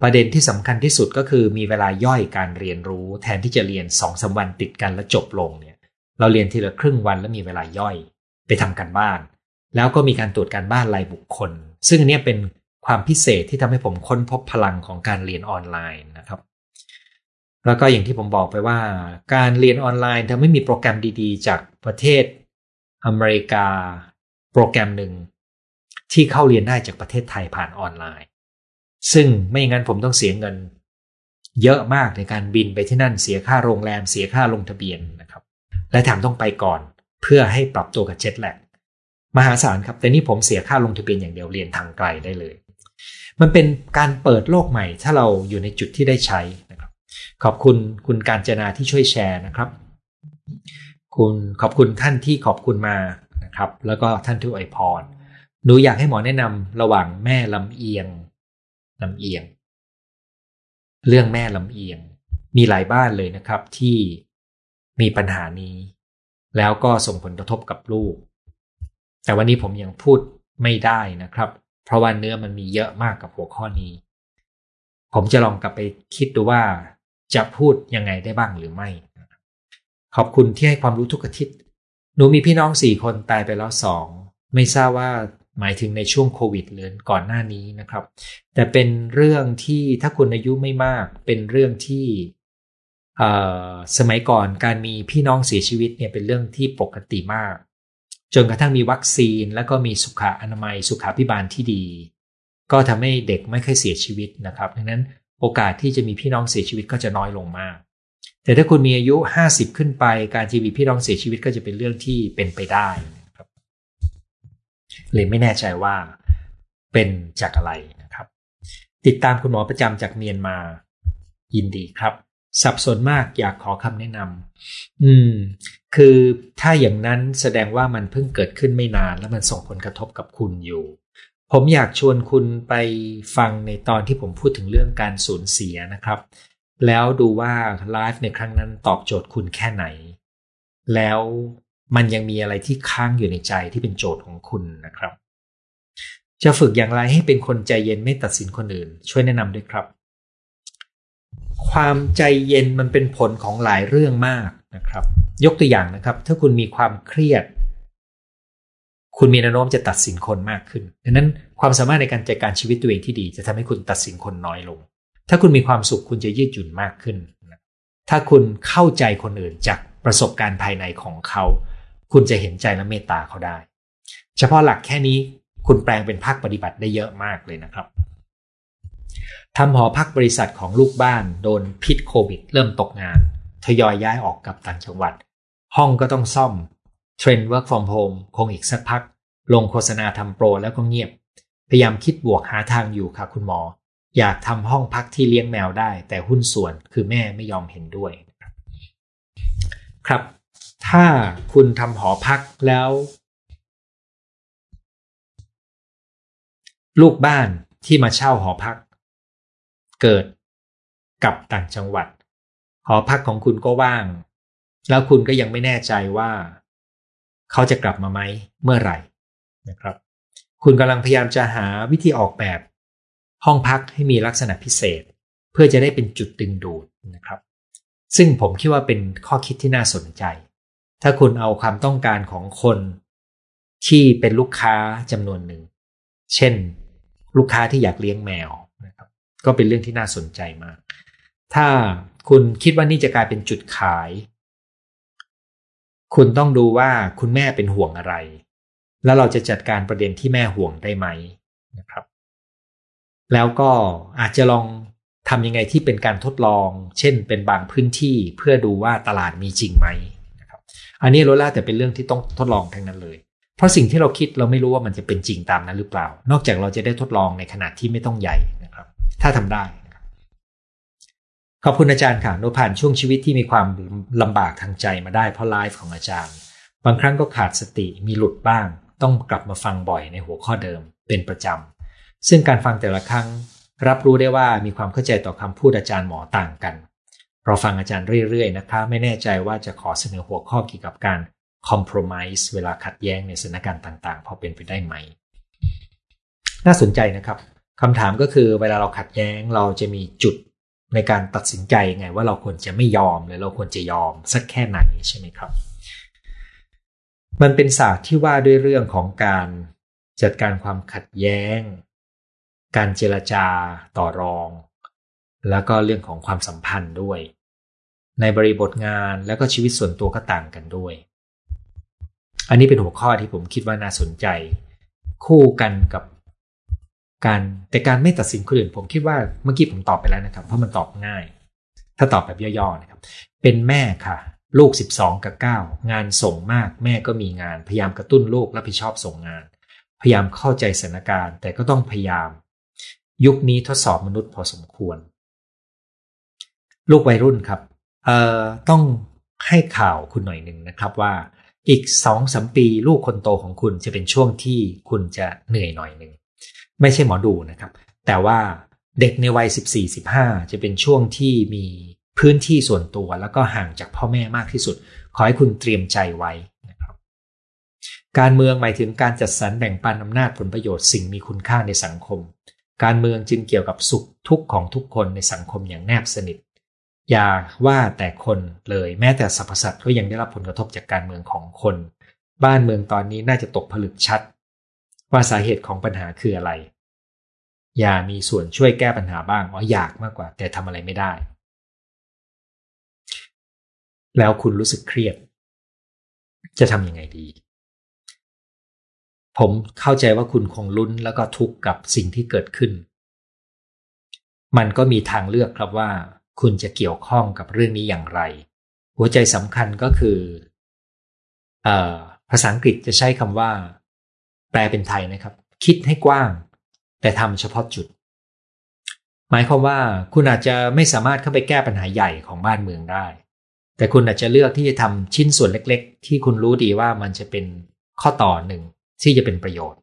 ประเด็นที่สำคัญที่สุดก็คือมีเวลาย่อยการเรียนรู้ แทนที่จะเรียนสองสาวันติดกันแล้วจบลงเนี่ยเราเรียนทีละครึ่งวันแล้วมีเวลาย่อยไปทำกันบ้าน แล้วก็มีการตรวจการบ้านรายบุคคล ซึ่งอันนี้เป็นความพิเศษที่ทำให้ผมค้นพบพลังของการเรียนออนไลน์นะครับ แล้วก็อย่างที่ผมบอกไปว่า การเรียนออนไลน์ถ้าไม่มีโปรแกรมดี ๆ จากประเทศอเมริกา โปรแกรมหนึ่ง ที่เข้าเรียนได้จากประเทศไทยผ่านออนไลน์ ซึ่งไม่อย่างนั้นผมต้องเสียเงิน เยอะมากในการบินไปที่นั่นเสียค่าโรงแรมเสียค่าลงทะเบียนนะครับ และแถมต้องไปก่อนเพื่อให้ปรับตัวกับเจ็ตแลกมหาศาลครับ แต่นี่ผมเสียค่าลงทะเบียนอย่างเดียวเรียนทางไกลได้เลย มันเป็นการเปิดโลกใหม่ ถ้าเราอยู่ในจุดที่ได้ใช้นะครับ ขอบคุณคุณการจนาที่ช่วยแชร์นะครับ คุณขอบคุณท่านที่ขอบคุณมานะครับ แล้วก็ท่านที่อวยพร หนูอยากให้หมอแนะนำระหว่างแม่ลำเอียงลำเอียง เรื่องแม่ลำเอียง มีหลายบ้านเลยนะครับที่มีปัญหานี้ แล้วก็ส่งผลกระทบกับลูก แต่วันนี้ผมยังพูดไม่ได้นะครับ เพราะว่าเนื้อมันมีเยอะมากกับหัวข้อนี้ ผมจะลองกลับไปคิดดูว่าจะพูดยังไงได้บ้างหรือไม่ ขอบคุณที่ให้ความรู้ทุกอาทิตย์ หนูมีพี่น้องสี่คนตายไปแล้วสอง ไม่ทราบว่า หมายถึงในช่วงโควิดหรือก่อนหน้านี้นะครับ แต่เป็นเรื่องที่ถ้าคุณอายุไม่มาก เป็นเรื่องที่สมัยก่อนการมีพี่น้องเสียชีวิตเนี่ยเป็นเรื่องที่ปกติมาก จนกระทั่งมีวัคซีน แล้วก็มีสุขอนามัยสุขาพิบาลที่ดี ก็ทำให้เด็กไม่ค่อยเสียชีวิตนะครับ ดังนั้นโอกาสที่จะมีพี่น้องเสียชีวิตก็จะน้อยลงมาก แต่ถ้าคุณมีอายุ 50 ขึ้นไป การที่มีพี่น้องเสียชีวิตก็จะเป็นเรื่องที่เป็นไปได้ เลยไม่แน่ใจว่าเป็นจากอะไรนะครับ ติดตามคุณหมอประจำจากเมียนมายินดีครับ สับสนมากอยากขอคำแนะนำอืม คือถ้าอย่างนั้นแสดงว่ามันเพิ่งเกิดขึ้นไม่นานแล้วมันส่งผลกระทบกับคุณอยู่ ผมอยากชวนคุณไปฟังในตอนที่ผมพูดถึงเรื่องการสูญเสียนะครับ แล้วดูว่าไลฟ์ในครั้งนั้นตอบโจทย์คุณแค่ไหน แล้ว มันยังมีอะไรที่ค้างอยู่ในใจที่เป็นโจทย์ของคุณนะครับ จะฝึกอย่างไรให้เป็นคนใจเย็นไม่ตัดสินคนอื่น ช่วยแนะนำด้วยครับ ความใจเย็นมันเป็นผลของหลายเรื่องมากนะครับ ยกตัวอย่างนะครับ ถ้าคุณมีความเครียด คุณมีแนวโน้มจะตัดสินคนมากขึ้นดังนั้นความสามารถในการจัดการชีวิตตัวเองที่ดี จะทำให้คุณตัดสินคนน้อยลง ถ้าคุณมีความสุขคุณจะยืดหยุ่นมากขึ้น ถ้าคุณเข้าใจคนอื่นจากประสบการณ์ภายในของเขา คุณจะเห็นใจและเมตตาเขาได้ เฉพาะหลักแค่นี้คุณแปลงเป็นภาคปฏิบัติได้เยอะมากเลยนะครับทำหอพักบริษัทของลูกบ้านโดนพิษโควิด เริ่มตกงาน ทยอยย้ายออกกับต่างจังหวัด ห้องก็ต้องซ่อม เทรนด์ work from home คงอีกสักพัก ลงโฆษณาทำโปรแล้วก็เงียบ พยายามคิดบวกหาทางอยู่ค่ะคุณหมอ อยากทำห้องพักที่เลี้ยงแมวได้ แต่หุ้นส่วนคือแม่ไม่ยอมเห็นด้วย ครับ ถ้าคุณทำหอพักแล้ว ลูกบ้านที่มาเช่าหอพัก เกิดกับต่างจังหวัด หอพักของคุณก็ว่าง แล้วคุณก็ยังไม่แน่ใจว่า เขาจะกลับมาไหมเมื่อไหร่นะครับ คุณกำลังพยายามจะหาวิธีออกแบบ ห้องพักให้มีลักษณะพิเศษ เพื่อจะได้เป็นจุดดึงดูดนะครับ ซึ่งผมคิดว่าเป็นข้อคิดที่น่าสนใจ ถ้าคุณเอาความต้องการของคนที่เป็นลูกค้าจำนวนหนึ่ง เช่น ลูกค้าที่อยากเลี้ยงแมวก็เป็นเรื่องที่น่าสนใจมาก ถ้าคุณคิดว่านี่จะกลายเป็นจุดขาย คุณต้องดูว่าคุณแม่เป็นห่วงอะไร แล้วเราจะจัดการประเด็นที่แม่ห่วงได้ไหมนะครับ แล้วก็อาจจะลองทำยังไงที่เป็นการทดลอง เช่น เป็นบางพื้นที่เพื่อดูว่าตลาดมีจริงไหม อันนี้รู้แล้วแต่เป็นเรื่องที่ต้องทดลองทั้งนั้นเลย เพราะสิ่งที่เราคิดเราไม่รู้ว่ามันจะเป็นจริงตามนั้นหรือเปล่า นอกจากเราจะได้ทดลองในขนาดที่ไม่ต้องใหญ่นะครับ ถ้าทำได้ขอบคุณอาจารย์ค่ะโนผ่านช่วงชีวิตที่มีความลำบากทางใจมาได้เพราะไลฟ์ของอาจารย์ บางครั้งก็ขาดสติมีหลุดบ้าง ต้องกลับมาฟังบ่อยในหัวข้อเดิมเป็นประจำ ซึ่งการฟังแต่ละครั้ง รับรู้ได้ว่ามีความเข้าใจต่อคำพูดอาจารย์หมอต่างกัน เราฟังอาจารย์เรื่อยๆนะคะ ไม่แน่ใจว่าจะขอเสนอหัวข้อเกี่ยวกับการ compromise เวลาขัดแย้งในสถานการณ์ต่างๆ พอเป็นไปได้ไหม น่าสนใจนะครับคำถามก็คือเวลาเราขัดแย้งเราจะมีจุดในการตัดสินใจไงว่าเราควรจะไม่ยอมหรือเราควรจะยอมสักแค่ไหนใช่ไหมครับ มันเป็นศาสตร์ที่ว่าด้วยเรื่องของการจัดการความขัดแย้ง การเจรจาต่อรอง แล้วก็เรื่องของความสัมพันธ์ด้วย ในบริบทงานแล้วก็ชีวิตส่วนตัวก็ต่างกันด้วย อันนี้เป็นหัวข้อที่ผมคิดว่าน่าสนใจ คู่กันกับการแต่การไม่ตัดสินคนอื่น ผมคิดว่าเมื่อกี้ผมตอบไปแล้วนะครับ เพราะมันตอบง่าย ถ้าตอบแบบย่อๆนะครับ เป็นแม่ค่ะ ลูก 12 กับ 9 งานส่งมากแม่ก็มีงาน พยายามกระตุ้นลูกรับผิดชอบส่งงาน พยายามเข้าใจสถานการณ์ แต่ก็ต้องพยายาม ยุคนี้ทดสอบมนุษย์พอสมควร ลูกวัยรุ่นครับ ต้องให้ข่าวคุณหน่อยหนึ่งนะครับว่าอีกสองสมปีลูกคนโตของคุณจะเป็นช่วงที่คุณจะเหนื่อยหน่อยหนึ่งไม่ใช่หมอดูนะครับ แต่ว่าเด็กในวัย 14-15 จะเป็นช่วงที่มีพื้นที่ส่วนตัวแล้วก็ห่างจากพ่อแม่มากที่สุด ขอให้คุณเตรียมใจไว้นะครับการเมืองหมายถึงการจัดสรรแบ่งปันอำนาจผลประโยชน์สิ่งมีคุณค่าในสังคม การเมืองจึงเกี่ยวกับสุขทุกข์ของทุกคนในสังคมอย่างแนบสนิท อย่าว่าแต่คนเลยแม้แต่สรรพสัตว์ก็ยังได้รับผลกระทบจากการเมืองของคน บ้านเมืองตอนนี้น่าจะตกผลึกชัด ว่าสาเหตุของปัญหาคืออะไร อย่ามีส่วนช่วยแก้ปัญหาบ้างอ๋ออยากมากกว่า แต่ทำอะไรไม่ได้ แล้วคุณรู้สึกเครียด จะทำยังไงดี ผมเข้าใจว่าคุณคงลุ้นแล้วก็ทุกข์กับสิ่งที่เกิดขึ้นมันก็มีทางเลือกครับว่า คุณจะเกี่ยวข้องกับเรื่องนี้อย่างไร หัวใจสำคัญก็คืออภาษาอังกฤษจะใช้คำว่า แปลเป็นไทยนะครับ คิดให้กว้าง แต่ทำเฉพาะจุด หมายความว่าคุณอาจจะไม่สามารถเข้าไปแก้ปัญหาใหญ่ของบ้านเมืองได้ แต่คุณอาจจะเลือกที่จะทำชิ้นส่วนเล็ก ๆ ที่คุณรู้ดีว่ามันจะเป็นข้อต่อหนึ่งที่จะเป็นประโยชน์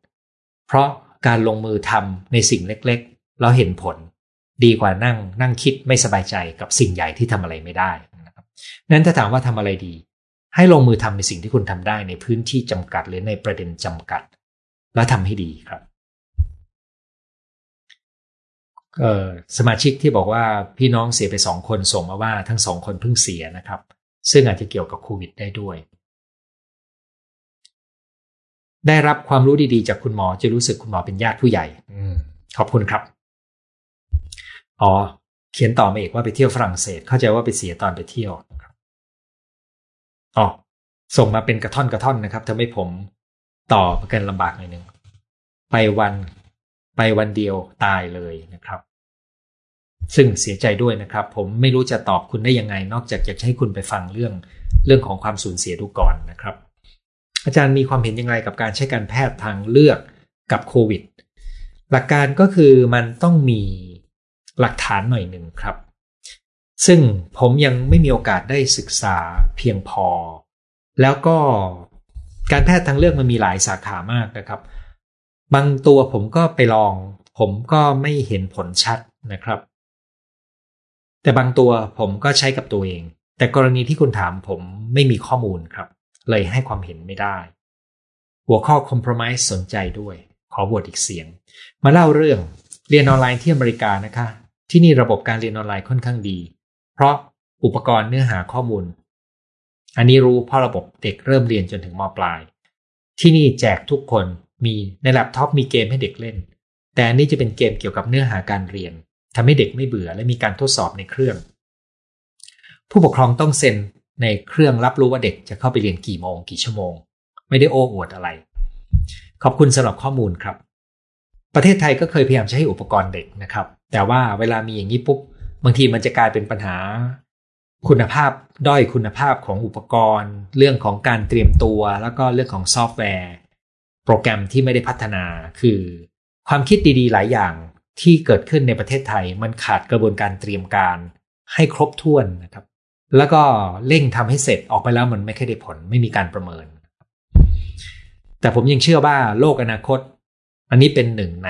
เพราะการลงมือทำในสิ่งเล็กๆ แล้วเห็นผล ดีกว่านั่งนั่งคิดไม่สบายใจกับสิ่งใหญ่ที่ทำอะไรไม่ได้นะครับนั้นถ้าถามว่าทำอะไรดี ให้ลงมือทำในสิ่งที่คุณทำได้ในพื้นที่จำกัดหรือในประเด็นจำกัด แล้วทำให้ดีครับสมาชิกที่บอกว่าพี่น้องเสียไปสองคนส่งมาว่าทั้งสองคนเพิ่งเสียนะครับ ซึ่งอาจจะเกี่ยวกับโควิดได้ด้วย ได้รับความรู้ดีๆ จากคุณหมอจะรู้สึกคุณหมอเป็นญาติผู้ใหญ่อืขอบคุณครับ อ๋อ เขียนต่อมาอีกว่าไปเที่ยวฝรั่งเศส เข้าใจว่าไปเสียตอนไปเที่ยวอ๋อส่งมาเป็นกระท่อนกระท่อนนะครับทำให้ผมต่อกันลำบากหน่อยนึงไปวันไปวันเดียวตายเลยนะครับ ซึ่งเสียใจด้วยนะครับ ผมไม่รู้จะตอบคุณได้ยังไง นอกจากจะให้คุณไปฟังเรื่องเรื่องของความสูญเสียดูก่อนนะครับ อาจารย์มีความเห็นยังไงกับการใช้การแพทย์ทางเลือกกับโควิด หลักการก็คือมันต้องมี หลักฐานหน่อยหนึ่งครับ ซึ่งผมยังไม่มีโอกาสได้ศึกษาเพียงพอ แล้วก็การแพทย์ทางเลือกมันมีหลายสาขามากนะครับ บางตัวผมก็ไปลอง ผมก็ไม่เห็นผลชัดนะครับ แต่บางตัวผมก็ใช้กับตัวเอง แต่กรณีที่คุณถามผมไม่มีข้อมูลครับ เลยให้ความเห็นไม่ได้ หัวข้อ compromise สนใจด้วย ขอบวดอีกเสียง มาเล่าเรื่องเรียนออนไลน์ที่อเมริกานะคะ ที่นี่ระบบการเรียนออนไลน์ค่อนข้างดี เพราะอุปกรณ์เนื้อหาข้อมูล อันนี้รู้เพราะระบบเด็กเริ่มเรียนจนถึงมปลาย ที่นี่แจกทุกคนมีในแล็ปท็อปมีเกมให้เด็กเล่น แต่อันนี้จะเป็นเกมเกี่ยวกับเนื้อหาการเรียนทำให้เด็กไม่เบื่อและมีการทดสอบในเครื่อง ผู้ปกครองต้องเซ็นในเครื่องรับรู้ว่าเด็กจะเข้าไปเรียนกี่โมง กี่ชั่วโมง ไม่ได้โอ้อวดอะไร ขอบคุณสำหรับข้อมูลครับ ประเทศไทยก็เคยพยายามใช้อุปกรณ์เด็กนะครับ แต่ว่าเวลามีอย่างนี้ปุ๊บบางทีมันจะกลายเป็นปัญหา คุณภาพด้อยคุณภาพของอุปกรณ์ เรื่องของการเตรียมตัว แล้วก็เรื่องของซอฟต์แวร์ โปรแกรมที่ไม่ได้พัฒนาคือ ความคิดดีๆ หลายอย่างที่เกิดขึ้นในประเทศไทย มันขาดกระบวนการเตรียมการให้ครบถ้วนนะครับ แล้วก็เร่งทำให้เสร็จออกไปแล้วมันไม่ค่อยได้ผล ไม่มีการประเมิน แต่ผมยังเชื่อว่าโลกอนาคต อันนี้เป็นหนึ่งใน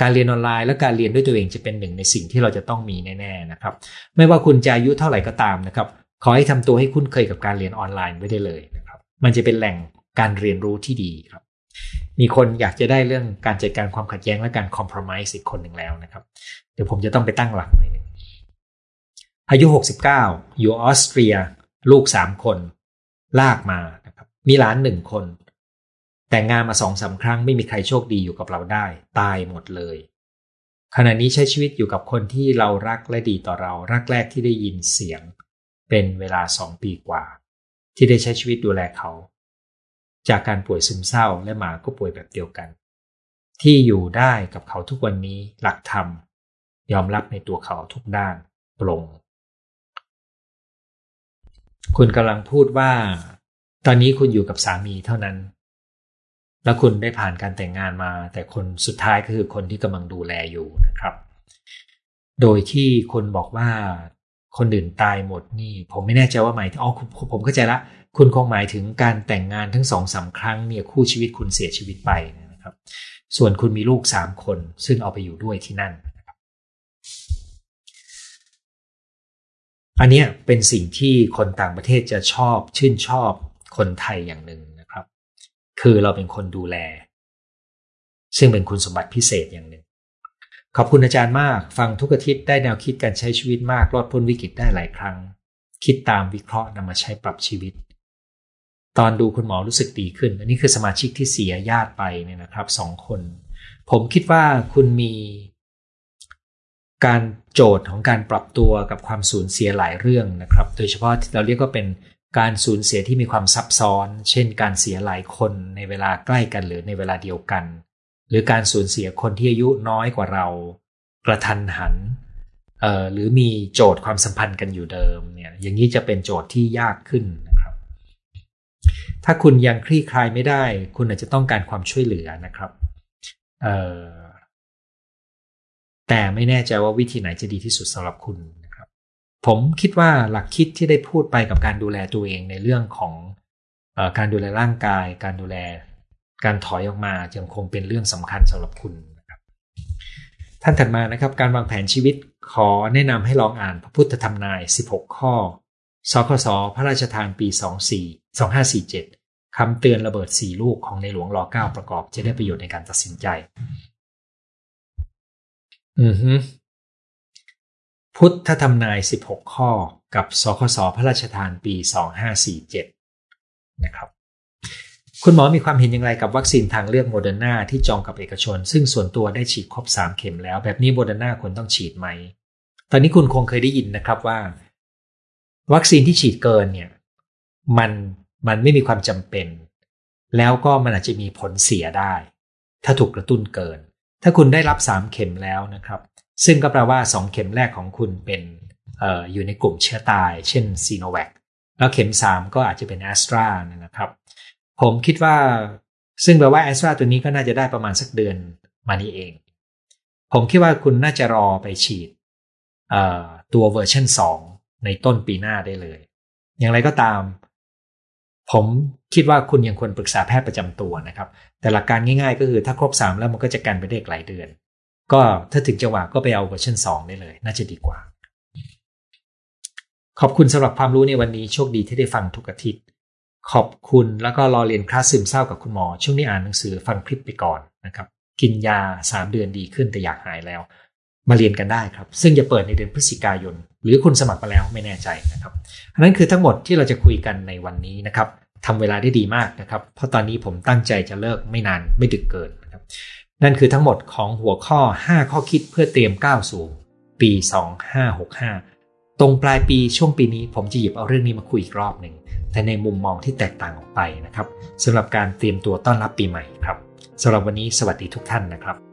การเรียนออนไลน์และการเรียนด้วยตัวเองจะเป็นหนึ่งในสิ่งที่เราจะต้องมีแน่ๆนะครับ ไม่ว่าคุณจะอายุเท่าไหร่ก็ตามนะครับ ขอให้ทำตัวให้คุ้นเคยกับการเรียนออนไลน์ไว้ได้เลยนะครับ มันจะเป็นแหล่งการเรียนรู้ที่ดีครับ มีคนอยากจะได้เรื่องการจัดการความขัดแย้งและการคอมเพลมไพร์อีกคนหนึ่งแล้วนะครับ เดี๋ยวผมจะต้องไปตั้งหลักหน่อยนึงอายุ 69 อยู่ออสเตรีย ลูกสามคน ลากมานะครับ มีหลานหนึ่งคน แต่งงานมาสองสาครั้งไม่มีใครโชคดีอยู่กับเราได้ ตายหมดเลย ขณะนี้ใช้ชีวิตอยู่กับคนที่เรารักและดีต่อเรารักแรกที่ได้ยินเสียง เป็นเวลาสองปีกว่า ที่ได้ใช้ชีวิตดูแลเขา จากการป่วยซึมเศร้าและหมาก็ป่วยแบบเดียวกัน ที่อยู่ได้กับเขาทุกวันนี้หลักธรรม ยอมรับในตัวเขาทุกด้านปรงคุณกำลังพูดว่า ตอนนี้คุณอยู่กับสามีเท่านั้น แล้วคุณได้ผ่านการแต่งงานมา แต่คนสุดท้ายก็คือคนที่กำลังดูแลอยู่นะครับ โดยที่คนบอกว่าคนอื่นตายหมดนี่ ผมไม่แน่ใจว่าหมายอ๋อผมเข้าใจละ คุณคงหมายถึงการแต่งงานทั้งสองสาครั้งเนี่ยคู่ชีวิตคุณเสียชีวิตไปนะครับ ส่วนคุณมีลูกสามคน ซึ่งเอาไปอยู่ด้วยที่นั่นอันนี้เป็นสิ่งที่คนต่างประเทศจะชอบชื่นชอบคนไทยอย่างหนึ่ง คือเราเป็นคนดูแล ซึ่งเป็นคุณสมบัติพิเศษอย่างหนึ่ง ขอบคุณอาจารย์มาก ฟังทุกอาทิตย์ได้แนวคิดการใช้ชีวิตมาก รอดพ้นวิกฤตได้หลายครั้ง คิดตามวิเคราะห์นำมาใช้ปรับชีวิต ตอนดูคุณหมอรู้สึกดีขึ้น อันนี้คือสมาชิกที่เสียญาติไปเนี่ยนะครับสองคน ผมคิดว่าคุณมีการโจทย์ของการปรับตัวกับความสูญเสียหลายเรื่องนะครับ โดยเฉพาะที่เราเรียกว่าเป็น การสูญเสียที่มีความซับซ้อน เช่น การเสียหลายคนในเวลาใกล้กันหรือในเวลาเดียวกัน หรือการสูญเสียคนที่อายุน้อยกว่าเรา กระทันหันหรือมีโจทย์ความสัมพันธ์กันอยู่เดิมเนี่ยอย่างนี้จะเป็นโจทย์ที่ยากขึ้นนะครับ ถ้าคุณยังคลี่คลายไม่ได้ คุณอาจจะต้องการความช่วยเหลือนะครับแต่ไม่แน่ใจว่าวิธีไหนจะดีที่สุดสำหรับคุณ ผมคิดว่าหลักคิดที่ได้พูดไปกับการดูแลตัวเองในเรื่องของอการดูแลร่างกาย การดูแล การถอยออกมายังคงเป็นเรื่องสำคัญสำหรับคุณนะครับท่านถัดมานะครับการวางแผนชีวิตขอแนะนำให้ลองอ่านพระพุทธธรรมนาย 16 ข้อสคสพระราชทานปี 24 2547 คำเตือนระเบิด 4 ลูกของในหลวงรอ9ประกอบ จะได้ประโยชน์ในการตัดสินใจ อือฮึ พุทธธรรมนาย 16 ข้อกับสคสพระราชทานปี 2547 นะครับ คุณหมอมีความเห็นอย่างไรกับวัคซีนทางเลือกโมเดอร์นาที่จองกับเอกชน ซึ่งส่วนตัวได้ฉีดครบ 3 เข็มแล้ว แบบนี้โมเดอร์นาควรต้องฉีดไหม ตอนนี้คุณคงเคยได้ยินนะครับว่า วัคซีนที่ฉีดเกินเนี่ยมันมันไม่มีความจำเป็น แล้วก็มันอาจจะมีผลเสียได้ ถ้าถูกกระตุ้นเกิน ถ้าคุณได้รับ 3 เข็มแล้วนะครับ ซึ่งก็แปลว่า 2 เข็มแรกของคุณเป็นอออยู่ในกลุ่มเชื้อตาย เช่นซีโนแวคแล้วเข็ม 3 ก็อาจจะเป็นแอสตรานะครับ ผมคิดว่าซึ่งแปลว่าแอสตราตัวนี้ก็น่าจะได้ประมาณสักเดือนมานี้เอง ผมคิดว่าคุณน่าจะรอไปฉีดตัวเวอร์ชัน2 ในต้นปีหน้าได้เลย อย่างไรก็ตาม ผมคิดว่าคุณยังควรปรึกษาแพทย์ประจำตัวนะครับ แต่หลักการง่ายๆ ก็คือถ้าครบ 3 แล้วมันก็จะกันไปได้หลายเดือน ก็ถ้าถึงจังหวะก็ไปเอาเวอร์ชัน2ได้เลย น่าจะดีกว่า ขอบคุณสำหรับความรู้ในวันนี้โชคดีที่ได้ฟังทุกอาทิตย์ ขอบคุณแล้วก็รอเรียนคลาสซึมเศร้ากับคุณหมอ ช่วงนี้อ่านหนังสือฟังคลิปไปก่อนนะครับ กินยา 3 เดือนดีขึ้นแต่อยากหายแล้ว มาเรียนกันได้ครับ ซึ่งจะเปิดในเดือนพฤศจิกายน หรือคุณสมัครมาแล้วไม่แน่ใจนะครับอันนั้นคือทั้งหมดที่เราจะคุยกันในวันนี้นะครับทำเวลาได้ดีมากนะครับ เพราะตอนนี้ผมตั้งใจจะเลิกไม่นานไม่ดึกเกินนะครับ นั่นคือทั้งหมดของหัวข้อ 5 ข้อคิดเพื่อเตรียมก้าวสู่ ปี 2565 ตรงปลายปีช่วงปีนี้ผมจะหยิบเอาเรื่องนี้มาคุยอีกรอบหนึ่ง แต่ในมุมมองที่แตกต่างออกไปนะครับสำหรับการเตรียมตัวต้อนรับปีใหม่ครับสำหรับวันนี้สวัสดีทุกท่านนะครับ